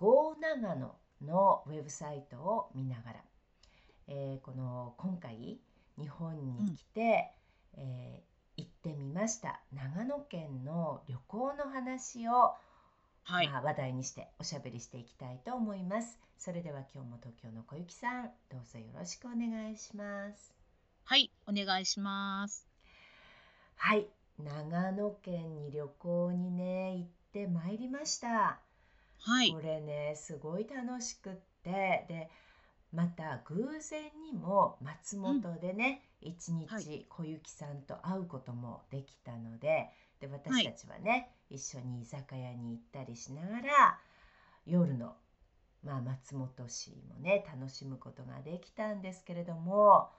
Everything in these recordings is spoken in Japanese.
は Go 長野のウェブサイトを見ながら、えー、この今回日本に来て、うん、えー、行ってみました。長野県の旅行の話を、はい、まあ、話題にしておしゃべりしていきたいと思います。それでは今日も東京の小雪さんどうぞよろしくお願いします。はいお願いします。はい。長野県に旅行にね行ってまいりました。はい。これね、すごい楽しくって、で、また偶然にも松本でね、一、日小雪さんと会うこともできたので、で、私たちはね、一緒に居酒屋に行ったりしながら、夜の、まあ、松本市もね、楽しむことができたんですけれども、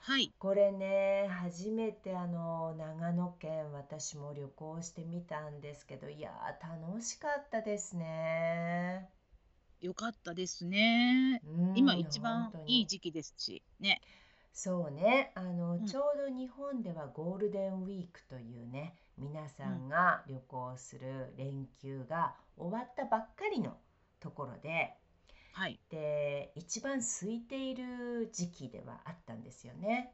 はい。これね、初めてあの、長野県私も旅行してみたんですけど、いや楽しかったですね。よかったですね。今一番いい時期ですし、ね。そうね、あの、うん。ちょうど日本ではゴールデンウィークというね、皆さんが旅行する連休が終わったばっかりのところで、はい。で、一番空いている時期ではあったんですよね。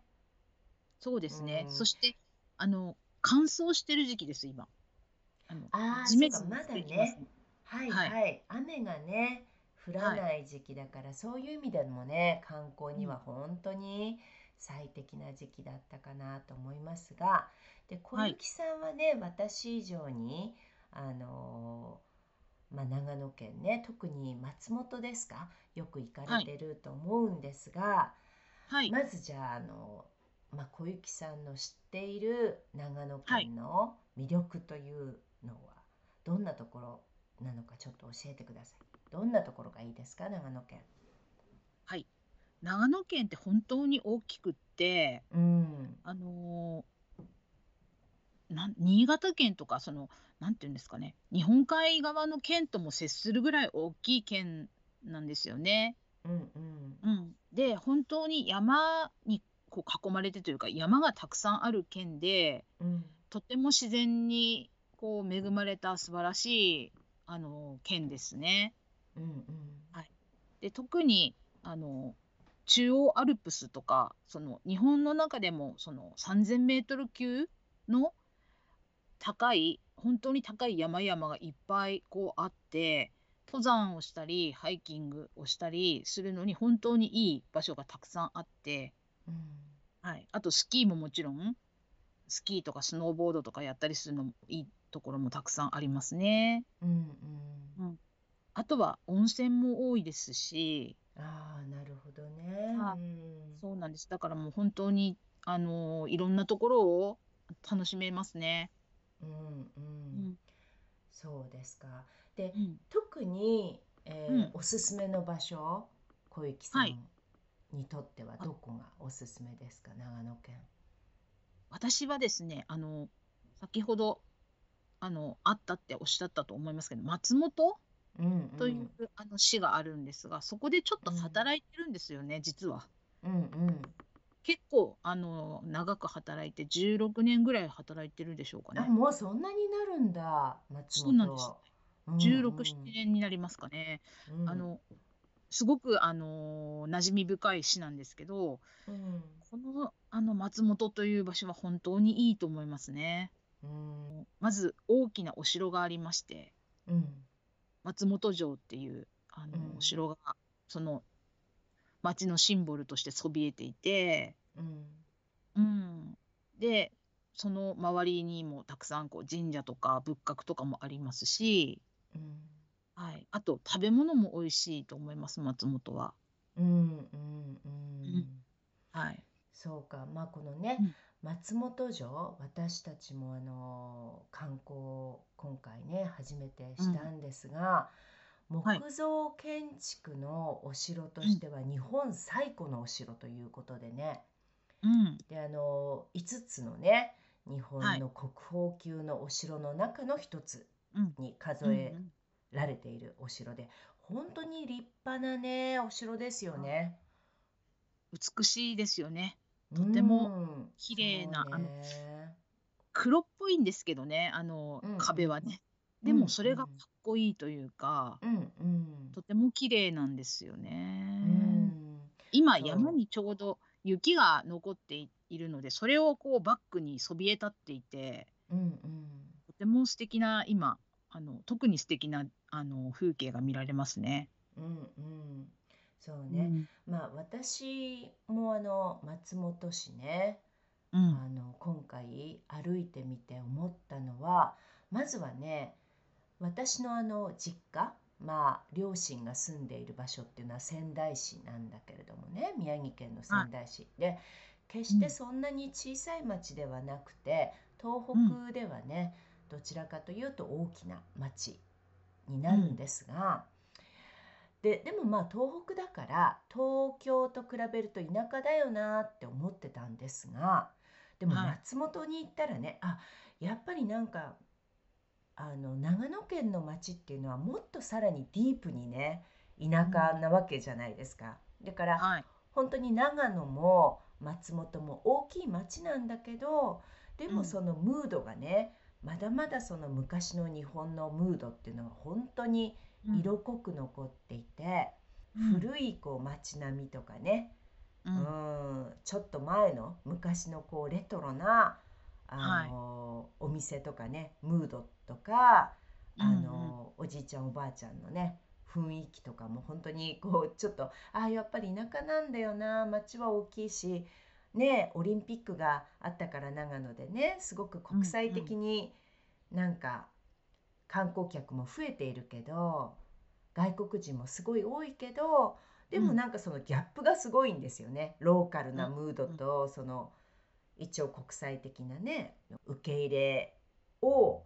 そうですね。そして、あの、乾燥してる時期です、今。あの、ああ、ジそうか、まだね。はいはい。雨がね、降らない時期だから、そういう意味でもね、観光には本当に最適な時期だったかなと思いますが、で、小雪さんはね、私以上に、あのまあ、長野県ね特に松本ですか？よく行かれてると思うんですが、はい。まずじゃああの、まあ、小雪さんの知っている長野県の魅力というのはどんなところなのかちょっと教えてください。どんなところがいいですか？長野県。はい。長野県って本当に大きくって、うん。あのなん新潟県とか、その、なんていうんですかね、日本海側の県とも接するぐらい大きい県なんですよね。うんうん。うん。で、本当に山にこう囲まれてというか、山がたくさんある県で、うん。とても自然にこう恵まれた素晴らしい、あの、県ですね。うんうん。はい。で、特に、あの、中央アルプスとか、その日本の中でもその3000メートル級の高い、本当に高い山々がいっぱいこうあって、登山をしたり、ハイキングをしたりするのに本当にいい場所がたくさんあって、うん。はい。あとスキーももちろん、スキーとかスノーボードとかやったりするのもいいところもたくさんありますね。うんうん。うん。あとは温泉も多いですし、ああ、なるほどね。はい。そうなんです。だからもう本当に、あの、いろんなところを楽しめますね。うんうん。そうですか。で、うん。特に、えうーん。おすすめの場所、小雪さんにとってはどこがおすすめですか、長野県。私はですね、あの、先ほど、あの、あったっておっしゃったと思いますけど、松本うんという、あの、市があるんですが、そこでちょっと働いてるんですよね、実は。うんうん。結構、あの、長く働いて、16年ぐらい働いてるでしょうかあ、ね。もうそんなになるんだ、松そうなんです本16、7年になりますかね。あの、すごく、あの、馴染み深い市なんですけど、うん。この、あの、松本という場所は本当にいいと思いますね。うん。まず、大きなお城がありまして、うん。松本城っていう、あの、お城が、その町のシンボルとしてそびえていて、うん。うん。で、その周りにもたくさんこう神社とか仏閣とかもありますし、うん。はい。あと食べ物も美味しいと思います、松本は。うんうんうん。はい。そうか。まあこのね、松本城私たちもあの観光今回ね初めてしたんですが、木造建築のお城としては日本最古のお城ということでね、うん。であの5つのね日本の国宝級のお城の中の一つに数えられているお城で本当に立派なねお城ですよね。美しいですよね。とても綺麗な、あの黒っぽいんですけどね、あの、うん壁はね。でもそれがかっこいいというか、うんうん。とても綺麗なんですようね。ん。今山にちょうど雪が残っているので、それをこうバックにそびえ立っていて、うんうん。とても素敵な今、あの特に素敵なあの風景が見られますね。うんうん。そうね、まあ私もあの松本市ね、うん、あの今回歩いてみて思ったのはまずはね私のあの実家まあ両親が住んでいる場所っていうのは仙台市なんだけれどもね宮城県の仙台市。で決してそんなに小さい町ではなくて東北ではねどちらかというと大きな町になるんですが、ででもまあ東北だから東京と比べると田舎だよなって思ってたんですがでも松本に行ったらね、あやっぱりなんかあの長野県の町っていうのはもっとさらにディープにね田舎なわけじゃないですか。だから、はい。本当に長野も松本も大きい町なんだけどでもそのムードがね、まだまだその昔の日本のムードっていうのは本当に色濃く残っていて、うん、古いこう街並みとかね、うん、うんちょっと前の昔のこうレトロなあの、はい、お店とかねムードとかあの、うん。うん、おじいちゃんおばあちゃんのね雰囲気とかも本当にこう ちょっとあやっぱり田舎なんだよな街は大きいしねオリンピックがあったから長野でねすごく国際的になんか観光客も増えているけど外国人もすごい多いけどでもなんかそのギャップがすごいんですよね、ローカルなムードとその一応国際的なね受け入れを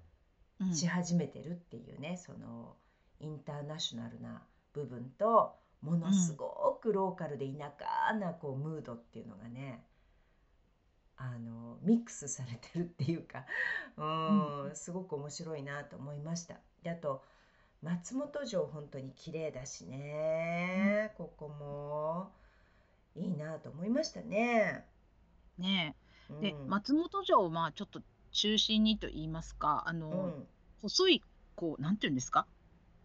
し始めてるっていうね、そのインターナショナルな部分とものすごくローカルで田舎なこうムードっていうのがねあのミックスされてるっていうか うんすごく面白いなと思いました。であと松本城本当に綺麗だしね、ここもいいなと思いましたね。ねで、松本城をまあちょっと中心にと言いますか、あの、うん。細いこうなんていうんですか、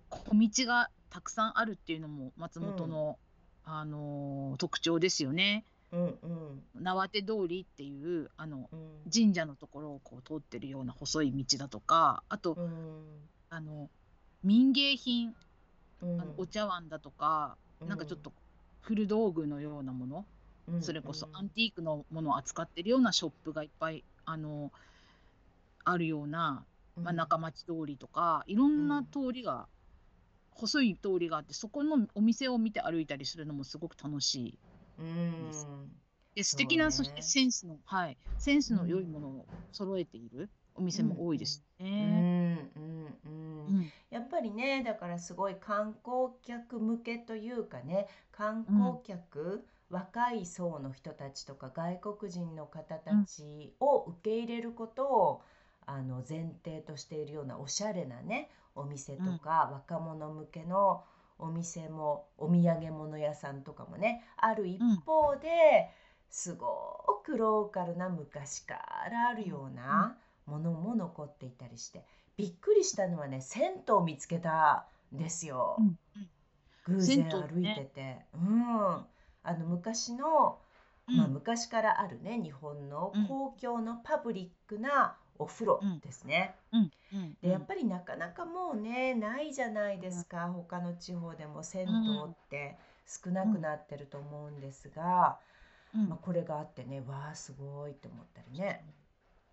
小道がたくさんあるっていうのも松本の、あの特徴ですよね。うんうん、縄手通りっていうあの、うん、神社のところをこう通ってるような細い道だとかあと、うん、あの民芸品、うん、あのお茶碗だとか、うん、なんかちょっと古道具のようなもの、うん、それこそアンティークのものを扱ってるようなショップがいっぱいあのあるような、まあ、中町通りとかいろんな通りが、細い通りがあってそこのお店を見て歩いたりするのもすごく楽しい。です。で素敵なそ,、してセンスのはい。センスの良いものを揃えているお店も多いですね。うんうんうん。やっぱりねだからすごい観光客向けというかね観光客、若い層の人たちとか外国人の方たちを受け入れることを、あの前提としているようなおしゃれなねお店とか、若者向けのお店もお土産物屋さんとかもねある一方で、すごくローカルな昔からあるようなものも残っていたりしてびっくりしたのはね銭湯を見つけたんですよ、うん。偶然歩いてて、ね、うん。あの昔の、まあ、昔からあるね日本の公共のパブリックなお風呂ですね。でやっぱりなかなかもうねないじゃないですか。他の地方でも銭湯って少なくなってると思うんですが、まあ、これがあってねわあすごいって思ったりね。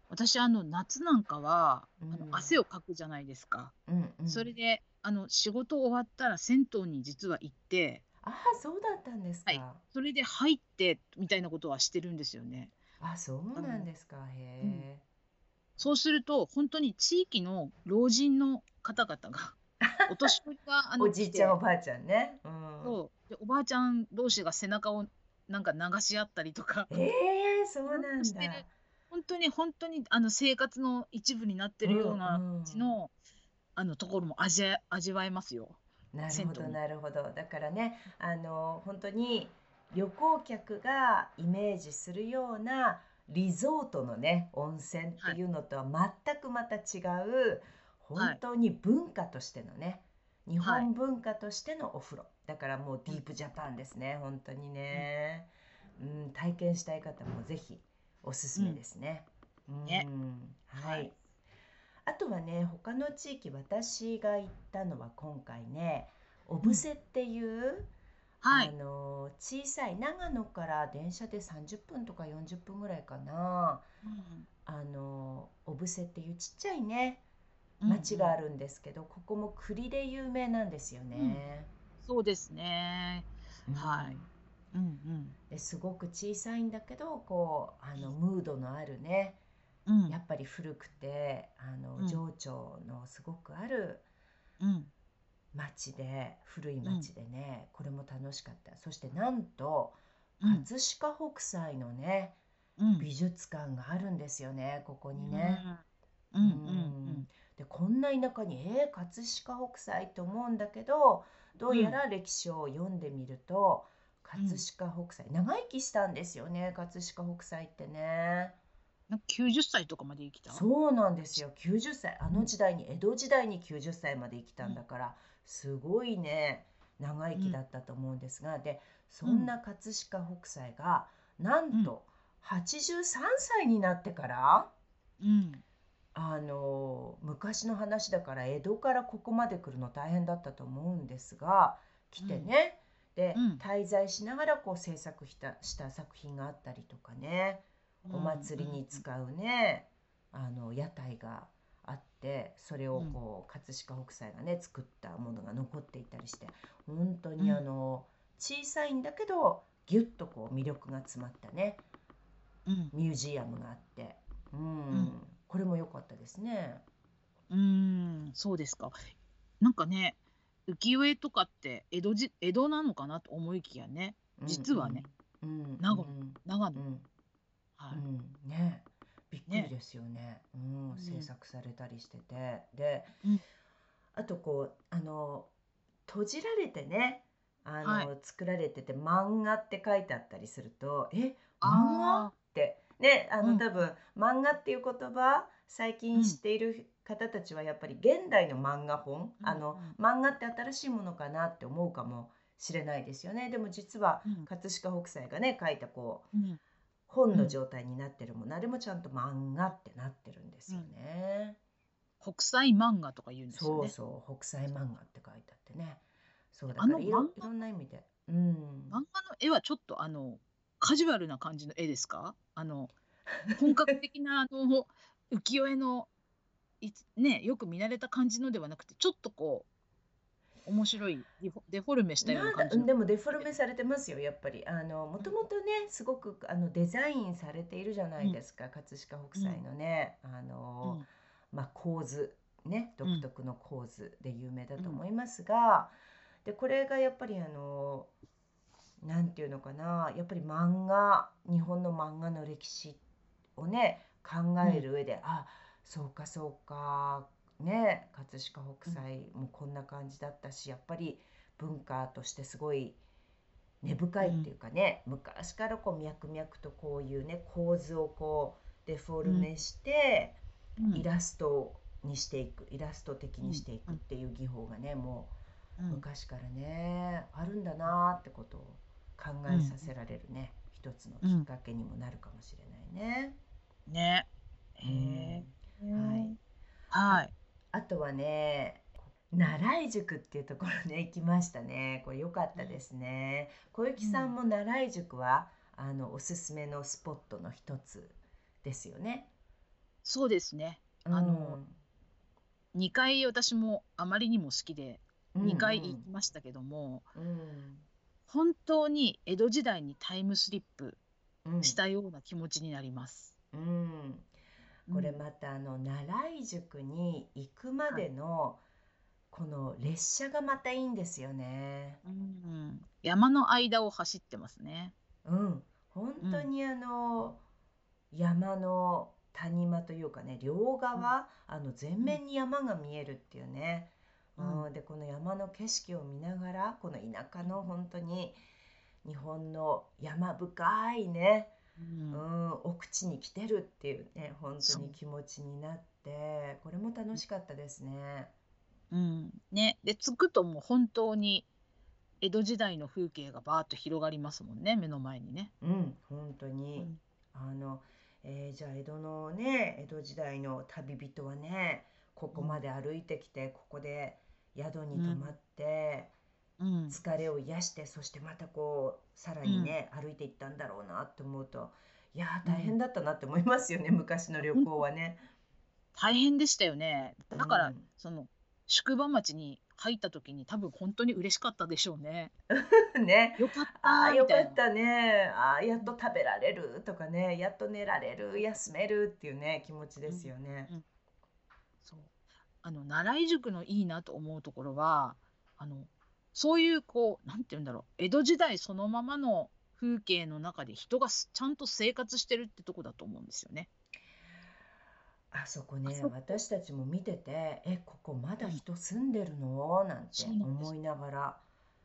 私あの夏なんかは、あの汗をかくじゃないですか。うんうん、それであの仕事終わったら銭湯に実は行ってああそうだったんですか、はい、それで入ってみたいなことはしてるんですよね。あ、そうなんですか。へえ。そうすると、本当に地域の老人の方々が、お年寄りが、あおじいちゃん、おばあちゃんね。うん。そう。で、おばあちゃん同士が背中をなんか流し合ったりとかええ、そうなん。だ。本当に本当に、あの、生活の一部になってるような感じの、あの、ところも味味わえますよ。なるほど、なるほど。だからね、あの、本当に旅行客がイメージするようなリゾートのね、温泉っていうのとは全くまた違う、本当に文化としてのね、日本文化としてのお風呂。だからもうディープジャパンですね、本当にね。うん、体験したい方もぜひおすすめですね。うん、ね。はい。あとはね、他の地域、私が行ったのは今回ね、小布施っていう、はあい。の小さい長野から電車で30分とか40分ぐらいかな、うん。あの小布施っていうちっちゃいね町があるんですけど、ここも栗で有名なんですよね。そうですね。はい。うんうん。ですごく小さいんだけどこうあのムードのあるねやっぱり古くてあの情緒のすごくある町で古い町でねこれも楽しかった。そしてなんと葛飾北斎のね美術館があるんですよねここにね。うんうんでこんな田舎にえー、葛飾北斎って思うんだけどどうやら歴史を読んでみると、葛飾北斎長生きしたんですよね葛飾北斎ってね。なんか90歳とかまで生きた？そうなんですよ。90歳。あの時代に江戸時代に90歳まで生きたんだから、すごいね長生きだったと思うんですが、でそんな葛飾北斎がなんと83歳になってから、うん、あの昔の話だから江戸からここまで来るの大変だったと思うんですが来てね、で、滞在しながらこう制作したした作品があったりとかね。お祭りに使うね、あの屋台があってそれをこう葛飾北斎がね作ったものが残っていたりして本当にあの、小さいんだけどギュッとこう魅力が詰まったね、ミュージアムがあって、うん、これも良かったですね。うん、そうですか。なんかね、浮世絵とかって江戸じ江戸なのかなと思いきやね、実はね、うん、長野、長野、はい、ね、ですよね。うん、制作されたりしてて、で、あとこうあの閉じられてね、あの、作られてて漫画って書いてあったりすると、え、漫画って？ね、あの、多分漫画っていう言葉最近知っている方たちはやっぱり現代の漫画本、あの漫画って新しいものかなって思うかもしれないですよね。でも実は葛飾北斎がね書いたこう、本の状態になってるもの、あれもちゃんと漫画ってなってるんですよね。北斎漫画とか言うんですよね。そうそう北斎漫画って書いてあってね。そうだからいろいろんな意味で。うん、漫画の絵はちょっとあのカジュアルな感じの絵ですか？あの 本格的なあの浮世絵のいつね、よく見慣れた感じのではなくて、ちょっとこう、面白いデフォルメしたような感じでもデフォルメされてますよやっぱり。あのもともとねすごくあのデザインされているじゃないですか、葛飾北斎のね、あの、まあ、構図ね独特の構図で有名だと思いますが、でこれがやっぱりあのなんていうのかなやっぱり漫画日本の漫画の歴史をね考える上で、あそうかそうかね葛飾北斎もこんな感じだったしやっぱり文化としてすごい根深いっていうかね、昔からこう脈々とこういうね構図をこうデフォルメして、イラストにしていくイラスト的にしていくっていう技法がねもう昔からねあるんだなってことを考えさせられるね、一つのきっかけにもなるかもしれないね。ね。へえ。はい。はい。あとはね、奈良井塾っていうところね行きましたね。これ良かったですね。小雪さんも奈良井塾は、あのおすすめのスポットの一つですよね。そうですね。あの、うん、2回私もあまりにも好きで2回行きましたけども、うんうん、本当に江戸時代にタイムスリップしたような気持ちになります。うん、またあの習い塾に行くまでのこの列車がまたいいんですよね。うん、山の間を走ってますね。うん、本当にあの、山の谷間というかね両側、あの全面に山が見えるっていうね、うん。でこの山の景色を見ながらこの田舎の本当に日本の山深いね、うん、奥地に来てるっていうね本当に気持ちになってこれも楽しかったですね。うん、ね。で着くともう本当に江戸時代の風景がバーッと広がりますもんね目の前にね。うん本当に、うん、あのえー、じゃあ江戸のね江戸時代の旅人はねここまで歩いてきて、ここで宿に泊まって、うん、疲れを癒してそしてまたこうさらにね、歩いていったんだろうなって思うといや大変だったなって思いますよね、昔の旅行はね。大変でしたよね。だから、その宿場町に入った時に多分本当に嬉しかったでしょうね。ね。よかっああよかったね。ああやっと食べられるとかね、やっと寝られる、休めるっていうね気持ちですよね。うんうん、そう。あの習い塾のいいなと思うところは、あのそういうこうなんて言うんだろう、江戸時代そのままの風景の中で人がちゃんと生活してるってとこだと思うんですよね。あそこね、私たちも見てて、え、ここまだ人住んでるの？なんて思いながら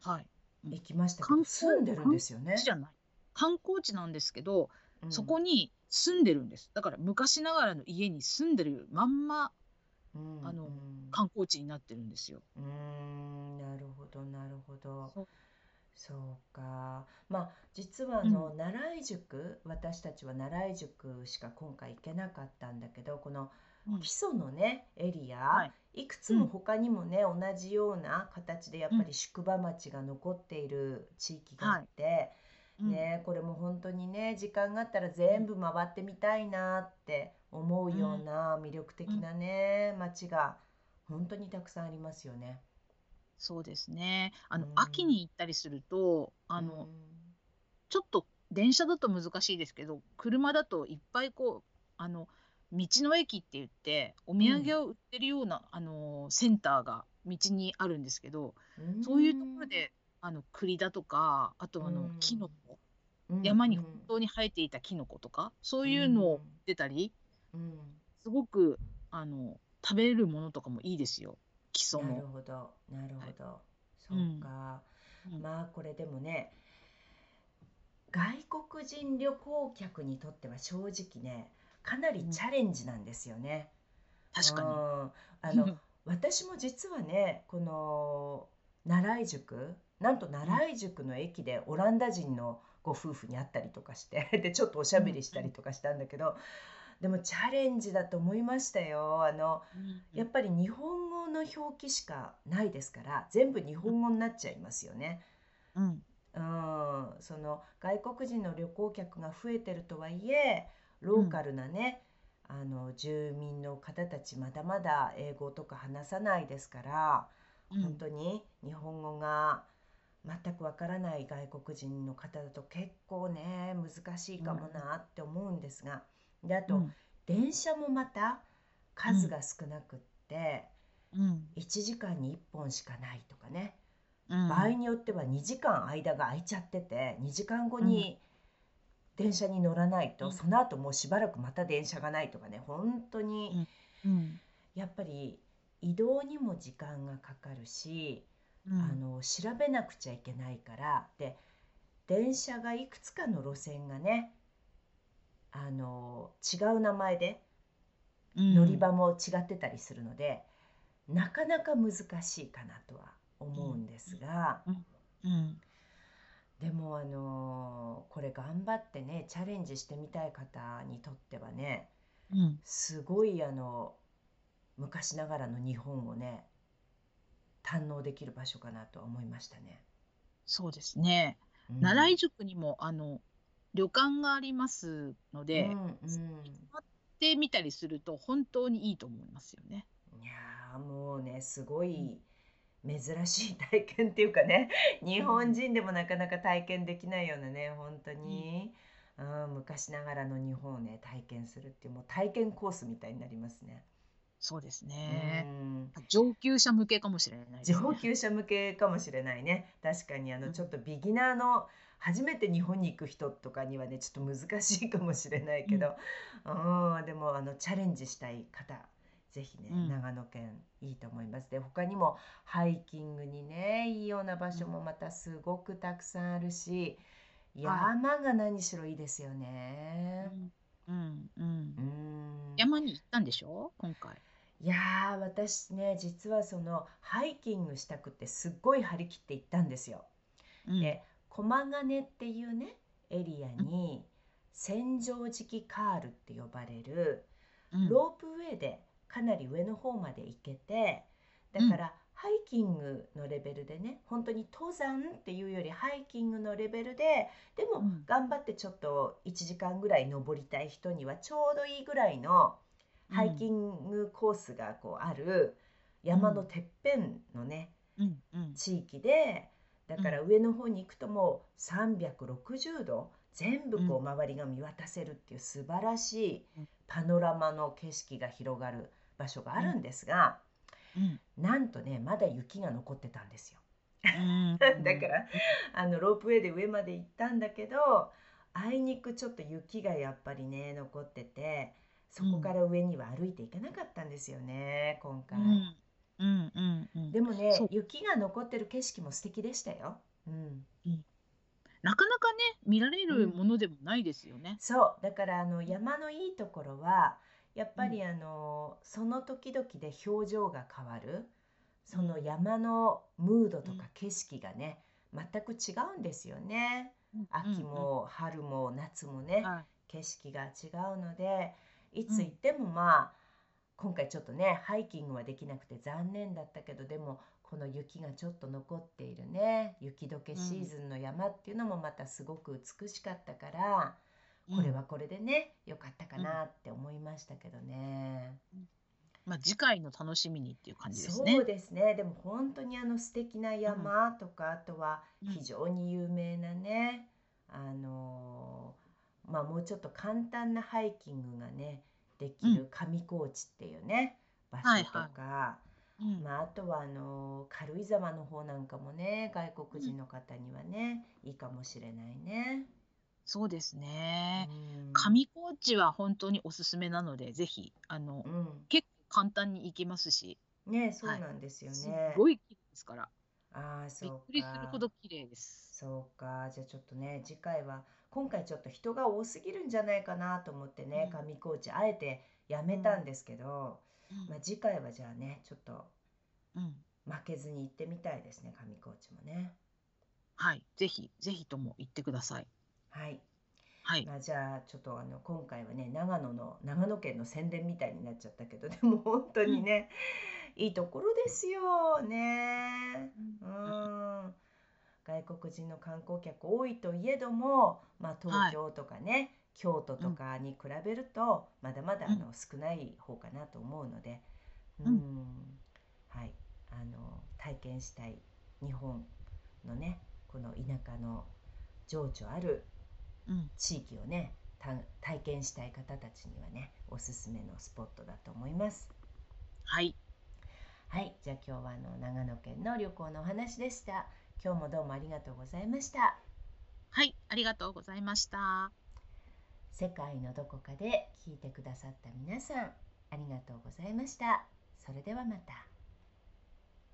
はい。行きましたけど、住んでるんですよね？じゃない。観光地なんですけど、そこに住んでるんです。だから昔ながらの家に住んでるまんま、あの、観光地になってるんですよ。うん、なるほど、なるほど。そうか。まあ実はあの習い塾、私たちは習い塾しか今回行けなかったんだけど、この基礎のねエリア、い。くつも他にもね同じような形でやっぱり宿場町が残っている地域があって、ねこれも本当にね時間があったら全部回ってみたいなって思うような魅力的なね町が本当にたくさんありますよね。そうですね。あの、秋に行ったりすると、あの、ちょっと電車だと難しいですけど、車だといっぱいこう、あの、道の駅って言って、お土産を売ってるような、あの、センターが道にあるんですけど、そういうところで、あの、栗だとか、あとあの、キノコ、山に本当に生えていたキノコとか、そういうのを売ってたり、すごく、あの、食べるものとかもいいですよ。基礎なるほど。なるほど、はい、そうか、うん、まあこれでもね外国人旅行客にとっては正直ねかなりチャレンジなんですよね。うん、確かに、あの私も実はねこの習い塾なんと習い塾の駅でオランダ人のご夫婦に会ったりとかしてでちょっとおしゃべりしたりとかしたんだけど、でもチャレンジだと思いましたよ。あの、やっぱり日本語の表記しかないですから全部日本語になっちゃいますよね。うん、うん、その外国人の旅行客が増えてるとはいえローカルなね、うん、あの住民の方たちまだまだ英語とか話さないですから、うん、本当に日本語が全くわからない外国人の方だと結構ね難しいかもなって思うんですが。であと、うん、電車もまた数が少なくって、うん、1時間に1本しかないとかね、うん、場合によっては2時間間が空いちゃってて2時間後に電車に乗らないと、その後もうしばらくまた電車がないとかね。本当に、やっぱり移動にも時間がかかるし、あの調べなくちゃいけないから。で電車がいくつかの路線がねあの違う名前で乗り場も違ってたりするので、うん、なかなか難しいかなとは思うんですが、うん、でもあのこれ頑張ってねチャレンジしてみたい方にとってはね、すごいあの昔ながらの日本をね堪能できる場所かなとは思いましたね。そうですね。うん、習い塾にもあの旅館がありますので、うんうん、ってみたりすると本当にいいと思いますよね。いやもうねすごい珍しい体験っていうかね日本人でもなかなか体験できないようなね本当に、うん、昔ながらの日本をね体験するっていうもう体験コースみたいになりますね。そうですね。上級者向けかもしれないね。上級者向けかもしれないね。確かにあのちょっとビギナーの初めて日本に行く人とかにはねちょっと難しいかもしれないけど、うん、でもあのチャレンジしたい方ぜひね、うん、長野県いいと思います。で他にもハイキングにねいいような場所もまたすごくたくさんあるし、山が何しろいいですよね。うん、うん、うん。山に行ったんでしょ？今回。いや私ね実はそのハイキングしたくてすっごい張り切って行ったんですよ。うん、で駒ヶ根っていうねエリアに千畳敷カールって呼ばれるロープウェイでかなり上の方まで行けてだからハイキングのレベルでね本当に登山っていうよりハイキングのレベルででも頑張ってちょっと1時間ぐらい登りたい人にはちょうどいいぐらいのハイキングコースがこうある山のてっぺんのね、地域でだから上の方に行くともう360度全部こう周りが見渡せるっていう素晴らしいパノラマの景色が広がる場所があるんですが、なんとねまだ雪が残ってたんですよ。だからあのロープウェイで上まで行ったんだけどあいにくちょっと雪がやっぱりね残っててそこから上には歩いていけなかったんですよね今回。うんうんうんうん、でもね雪が残ってる景色も素敵でしたよ。うん、うん、なかなかね見られるものでもないですよね。うん、そう。だからあの山のいいところはやっぱりあの、その時々で表情が変わるその山のムードとか景色がね、全く違うんですよね。秋も春も夏もね、景色が違うのでいつ行ってもまあ、今回ちょっとねハイキングはできなくて残念だったけどでもこの雪がちょっと残っているね雪解けシーズンの山っていうのもまたすごく美しかったから、これはこれでね良かったかなって思いましたけどね。まあ、次回の楽しみにっていう感じですね。そうですね。でも本当にあの素敵な山とか、あとは非常に有名なね、あのまあもうちょっと簡単なハイキングがねできる上高地っていうね、場所とか、まあ、あとはあの軽井沢の方なんかもね外国人の方にはね、いいかもしれないね。そうですね。上高地は本当におすすめなので、ぜひ、あの、うん、結構簡単に行けますし、ね、そうなんですよね。すごい綺麗ですから。ああ、びっくりするほど綺麗です。そうか。じゃあちょっとね、次回は、今回ちょっと人が多すぎるんじゃないかなと思ってね、うん、上高地、あえてやめたんですけど、うん、まあ、次回はじゃあね、ちょっと、負けずに行ってみたいですね、上高地もね。はい、ぜひ、ぜひとも行ってください。はい。はい。まあ、じゃあちょっとあの今回はね長野の長野県の宣伝みたいになっちゃったけどでも本当にね、いいところですよね。うん。外国人の観光客多いといえども、まあ、東京とかね、京都とかに比べるとまだまだあの少ない方かなと思うので、うん、はい、あの体験したい日本のねこの田舎の情緒ある地域をね体験したい方たちにはねおすすめのスポットだと思います。はい。はい。じゃあ今日はあの長野県の旅行のお話でした。今日もどうもありがとうございました。はいありがとうございました。世界のどこかで聞いてくださった皆さんありがとうございました。それではまた。